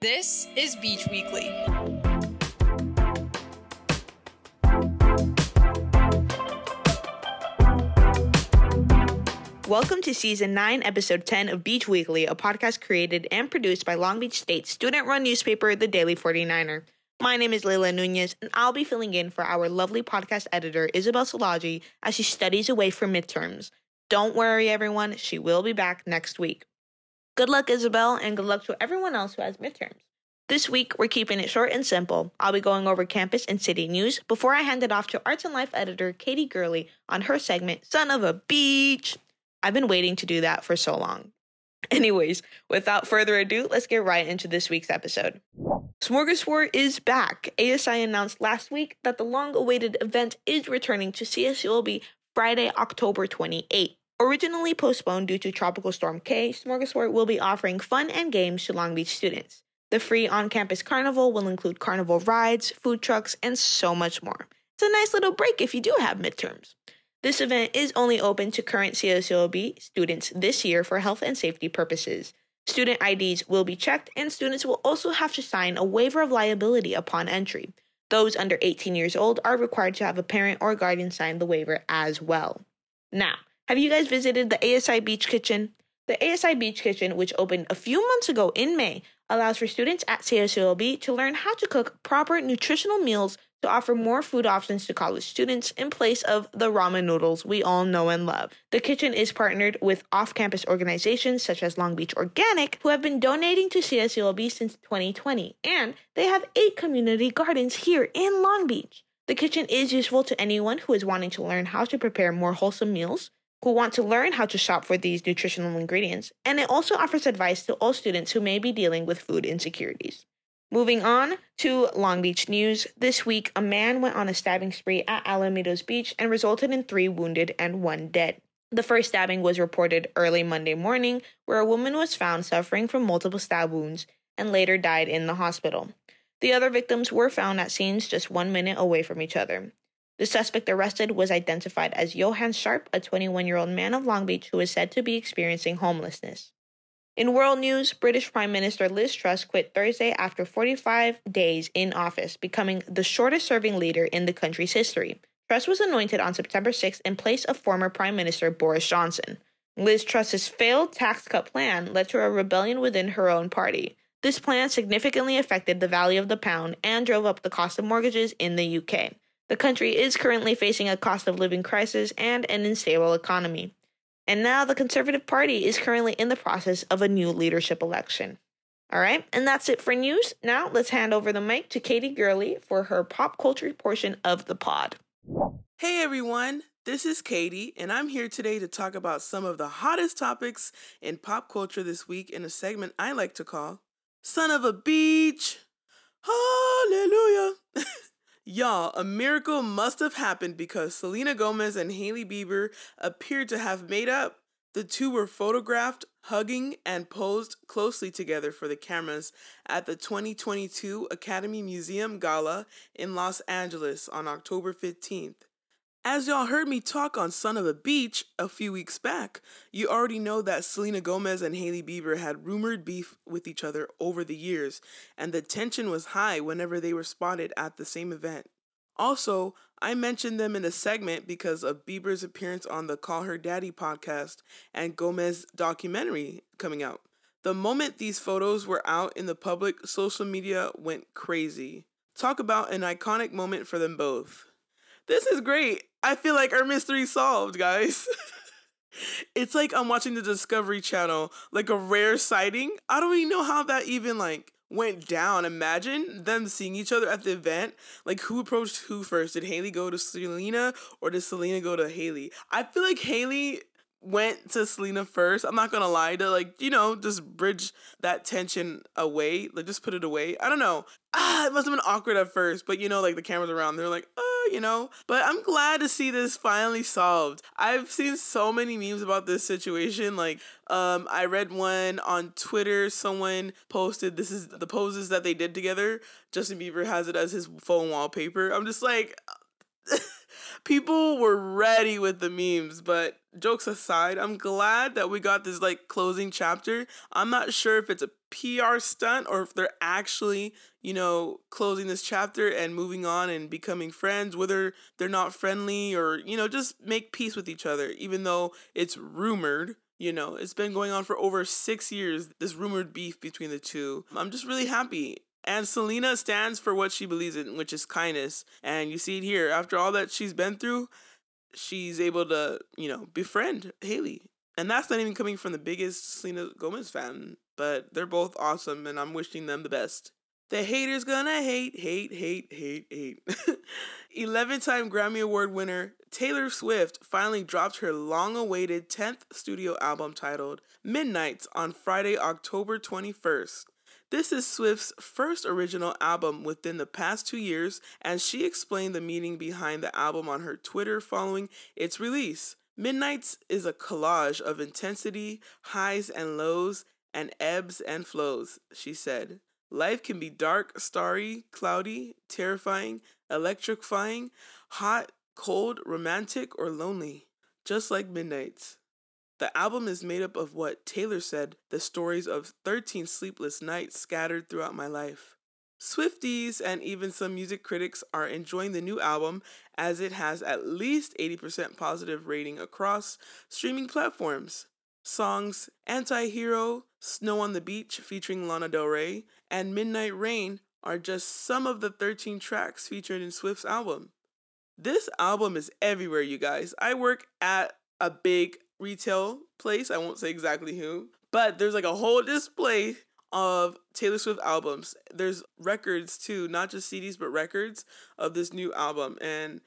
This is Beach Weekly. Welcome to season 9, episode 10 of Beach Weekly, a podcast created and produced by Long Beach State student run newspaper, The Daily 49er. My name is Leila Nunez, and I'll be filling in for our lovely podcast editor, Isabel Salaji, as she studies away for midterms. Don't worry, everyone, she will be back next week. Good luck, Isabel, and good luck to everyone else who has midterms. This week, we're keeping it short and simple. I'll be going over campus and city news before I hand it off to Arts and Life editor Katie Gurley on her segment, Son of a Beach. I've been waiting to do that for so long. Anyways, without further ado, let's get right into this week's episode. Smorgasbord is back. ASI announced last week that the long awaited event is returning to CSULB Friday, October 28th. Originally postponed due to Tropical Storm Kay, Smorgasbord will be offering fun and games to Long Beach students. The free on campus carnival will include carnival rides, food trucks, and so much more. It's a nice little break if you do have midterms. This event is only open to current CSULB students this year for health and safety purposes. Student IDs will be checked, and students will also have to sign a waiver of liability upon entry. Those under 18 years old are required to have a parent or guardian sign the waiver as well. Now, have you guys visited the ASI Beach Kitchen? The ASI Beach Kitchen, which opened a few months ago in May, allows for students at CSULB to learn how to cook proper nutritional meals to offer more food options to college students in place of the ramen noodles we all know and love. The kitchen is partnered with off campus organizations such as Long Beach Organic, who have been donating to CSULB since 2020, and they have eight community gardens here in Long Beach. The kitchen is useful to anyone who is wanting to learn how to prepare more wholesome meals, who want to learn how to shop for these nutritional ingredients, and it also offers advice to all students who may be dealing with food insecurities. Moving on to Long Beach news. This week, a man went on a stabbing spree at Alamitos Beach and resulted in three wounded and one dead. The first stabbing was reported early Monday morning, where a woman was found suffering from multiple stab wounds and later died in the hospital. The other victims were found at scenes just one minute away from each other. The suspect arrested was identified as Johan Sharp, a 21 year old man of Long Beach who is said to be experiencing homelessness. In world news, British Prime Minister Liz Truss quit Thursday after 45 days in office, becoming the shortest serving leader in the country's history. Truss was anointed on September 6 in place of former Prime Minister Boris Johnson. Liz Truss's failed tax cut plan led to a rebellion within her own party. This plan significantly affected the value of the pound and drove up the cost of mortgages in the UK. The country is currently facing a cost of living crisis and an unstable economy. And now the Conservative Party is currently in the process of a new leadership election. All right, and that's it for news. Now let's hand over the mic to Katie Gurley for her pop culture portion of the pod. Hey everyone, this is Katie, and I'm here today to talk about some of the hottest topics in pop culture this week in a segment I like to call Son of a Beach. Hallelujah. Y'all, a miracle must have happened because Selena Gomez and Hailey Bieber appeared to have made up. The two were photographed hugging and posed closely together for the cameras at the 2022 Academy Museum Gala in Los Angeles on October 15th. As y'all heard me talk on Son of a Beach a few weeks back, you already know that Selena Gomez and Hailey Bieber had rumored beef with each other over the years, and the tension was high whenever they were spotted at the same event. Also, I mentioned them in a segment because of Bieber's appearance on the Call Her Daddy podcast and Gomez documentary coming out. The moment these photos were out in the public, social media went crazy. Talk about an iconic moment for them both. This is great. I feel like our mystery solved, guys. it's like I'm watching the Discovery Channel, like a rare sighting. I don't even know how that even like went down. Imagine them seeing each other at the event. Like who approached who first? Did Hailey go to Selena or did Selena go to Hailey? I feel like Hailey went to Selena first. I'm not gonna lie to like, you know, just bridge that tension away. Like just put it away. I don't know. Ah, it must have been awkward at first, but you know, like the cameras around, they're like, you know. But I'm glad to see this finally solved. I've seen so many memes about this situation. Like, um, I read one on Twitter. Someone posted this is the poses that they did together. Justin Bieber has it as his phone wallpaper. I'm just like people were ready with the memes, but jokes aside, I'm glad that we got this like closing chapter. I'm not sure if it's a PR stunt or if they're actually, you know, closing this chapter and moving on and becoming friends, whether they're not friendly or, you know, just make peace with each other, even though it's rumored. You know, it's been going on for over six years, this rumored beef between the two. I'm just really happy. And Selena stands for what she believes in, which is kindness. And you see it here. After all that she's been through, she's able to, you know, befriend Hailey. And that's not even coming from the biggest Selena Gomez fan, but they're both awesome and I'm wishing them the best. The haters gonna hate, hate, hate, hate, hate. 11 time Grammy Award winner Taylor Swift finally dropped her long awaited 10th studio album titled Midnights on Friday, October 21st. This is Swift's first original album within the past two years, and she explained the meaning behind the album on her Twitter following its release. Midnights is a collage of intensity, highs and lows, and ebbs and flows, she said. Life can be dark, starry, cloudy, terrifying, electrifying, hot, cold, romantic, or lonely, just like Midnights. The album is made up of what Taylor said the stories of 13 sleepless nights scattered throughout my life. Swifties and even some music critics are enjoying the new album as it has at least 80% positive rating across streaming platforms. Songs Anti Hero, Snow on the Beach featuring Lana Del Rey, and Midnight Rain are just some of the 13 tracks featured in Swift's album. This album is everywhere, you guys. I work at a big retail place. I won't say exactly who, but there's like a whole display of Taylor Swift albums. There's records too, not just CDs, but records of this new album. And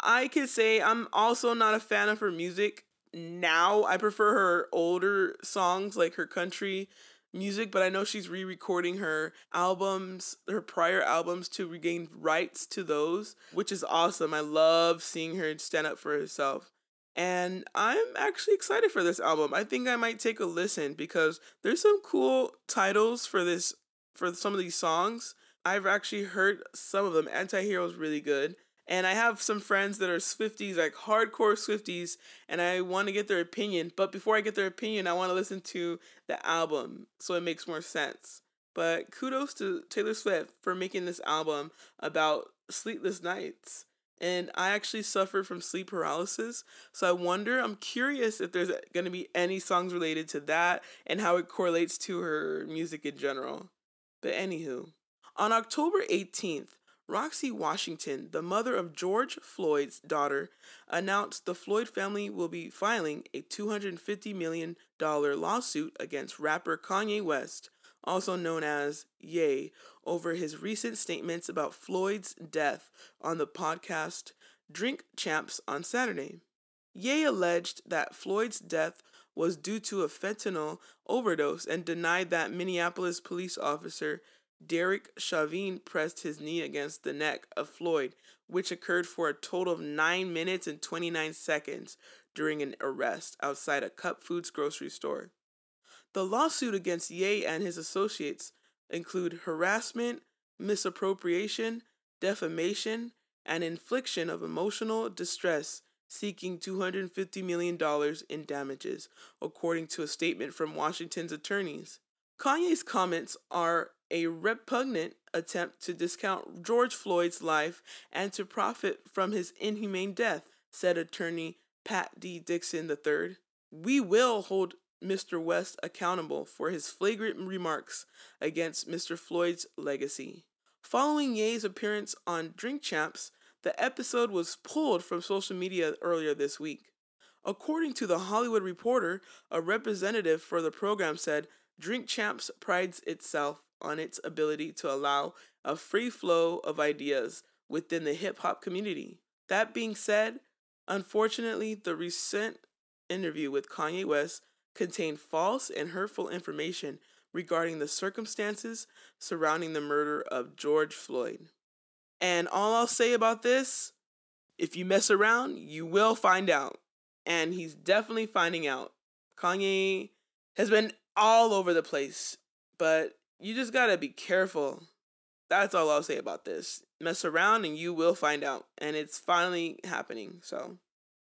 I could say I'm also not a fan of her music now. I prefer her older songs, like her country music, but I know she's re recording her albums, her prior albums, to regain rights to those, which is awesome. I love seeing her stand up for herself. And I'm actually excited for this album. I think I might take a listen because there's some cool titles for this for some of these songs. I've actually heard some of them. Anti-Hero is really good. And I have some friends that are Swifties, like hardcore Swifties, and I want to get their opinion. But before I get their opinion, I want to listen to the album so it makes more sense. But kudos to Taylor Swift for making this album about sleepless nights and I actually suffer from sleep paralysis. So I wonder, I'm curious if there's going to be any songs related to that and how it correlates to her music in general. But anywho, on October 18th, Roxie Washington, the mother of George Floyd's daughter, announced the Floyd family will be filing a $250 million lawsuit against rapper Kanye West also known as Ye, over his recent statements about Floyd's death on the podcast Drink Champs on Saturday. Ye alleged that Floyd's death was due to a fentanyl overdose and denied that Minneapolis police officer Derek Chauvin pressed his knee against the neck of Floyd, which occurred for a total of 9 minutes and 29 seconds during an arrest outside a Cup Foods grocery store. The lawsuit against Ye and his associates include harassment, misappropriation, defamation, and infliction of emotional distress, seeking $250 million in damages, according to a statement from Washington's attorneys. Kanye's comments are a repugnant attempt to discount George Floyd's life and to profit from his inhumane death, said attorney Pat D. Dixon III. We will hold Mr. West accountable for his flagrant remarks against Mr. Floyd's legacy. Following Ye's appearance on Drink Champs, the episode was pulled from social media earlier this week. According to The Hollywood Reporter, a representative for the program said Drink Champs prides itself on its ability to allow a free flow of ideas within the hip hop community. That being said, unfortunately, the recent interview with Kanye West contained false and hurtful information regarding the circumstances surrounding the murder of George Floyd. And all I'll say about this if you mess around, you will find out. And he's definitely finding out. Kanye has been all over the place, but you just gotta be careful. That's all I'll say about this. Mess around and you will find out. And it's finally happening. So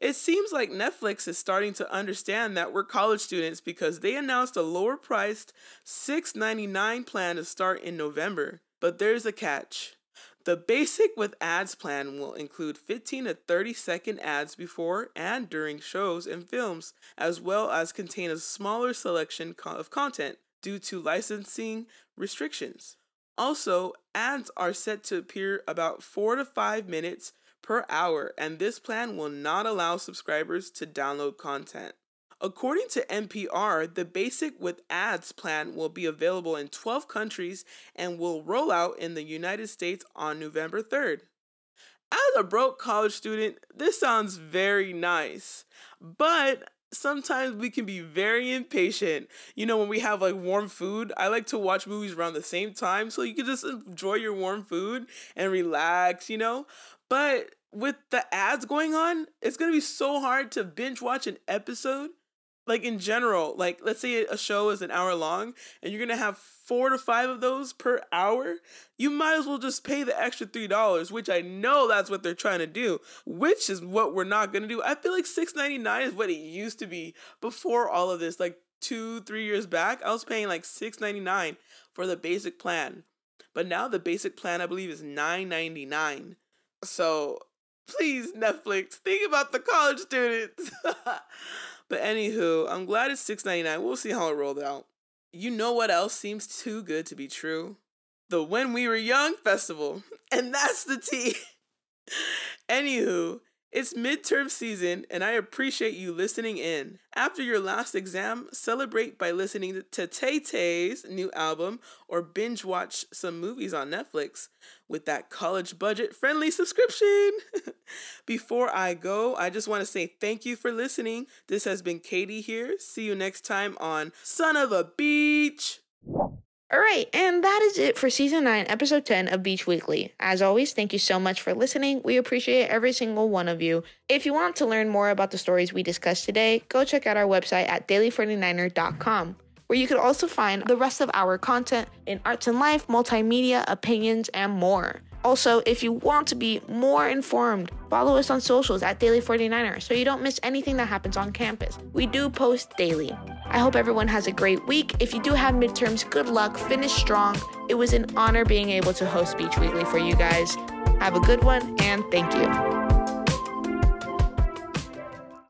it seems like Netflix is starting to understand that we're college students because they announced a lower priced $6.99 plan to start in November. But there's a catch. The basic with ads plan will include 15 to 30 second ads before and during shows and films, as well as contain a smaller selection of content due to licensing restrictions. Also, ads are set to appear about 4 to 5 minutes per hour, and this plan will not allow subscribers to download content. According to NPR, the basic with ads plan will be available in 12 countries and will roll out in the United States on November 3rd. As a broke college student, this sounds very nice, but sometimes we can be very impatient. You know, when we have like warm food, I like to watch movies around the same time so you can just enjoy your warm food and relax, you know? But with the ads going on, it's to be so hard to binge watch an episode like in general, like let's say a show is an hour long and you're gonna have four to five of those per hour, you might as well just pay the extra three dollars, which I know that's what they're trying to do, which is what we're not gonna do. I feel like six ninety nine is what it used to be before all of this, like two, three years back. I was paying like six ninety nine for the basic plan. But now the basic plan I believe is nine ninety nine. So please, Netflix, think about the college students. But anywho, I'm glad it's six ninety nine. We'll see how it rolled out. You know what else seems too good to be true? The When We Were Young festival. And that's the tea. Anywho, it's midterm season, and I appreciate you listening in. After your last exam, celebrate by listening to Tay Tay's new album or binge watch some movies on Netflix with that college budget friendly subscription. Before I go, I just want to say thank you for listening. This has been Katie here. See you next time on Son of a Beach. All right, and that is it for season 9, episode 10 of Beach Weekly. As always, thank you so much for listening. We appreciate every single one of you. If you want to learn more about the stories we discussed today, go check out our website at daily49er.com, where you could also find the rest of our content in arts and life, multimedia, opinions, and more. Also, if you want to be more informed, follow us on socials at Daily49er so you don't miss anything that happens on campus. We do post daily. I hope everyone has a great week. If you do have midterms, good luck, finish strong. It was an honor being able to host Beach Weekly for you guys. Have a good one, and thank you.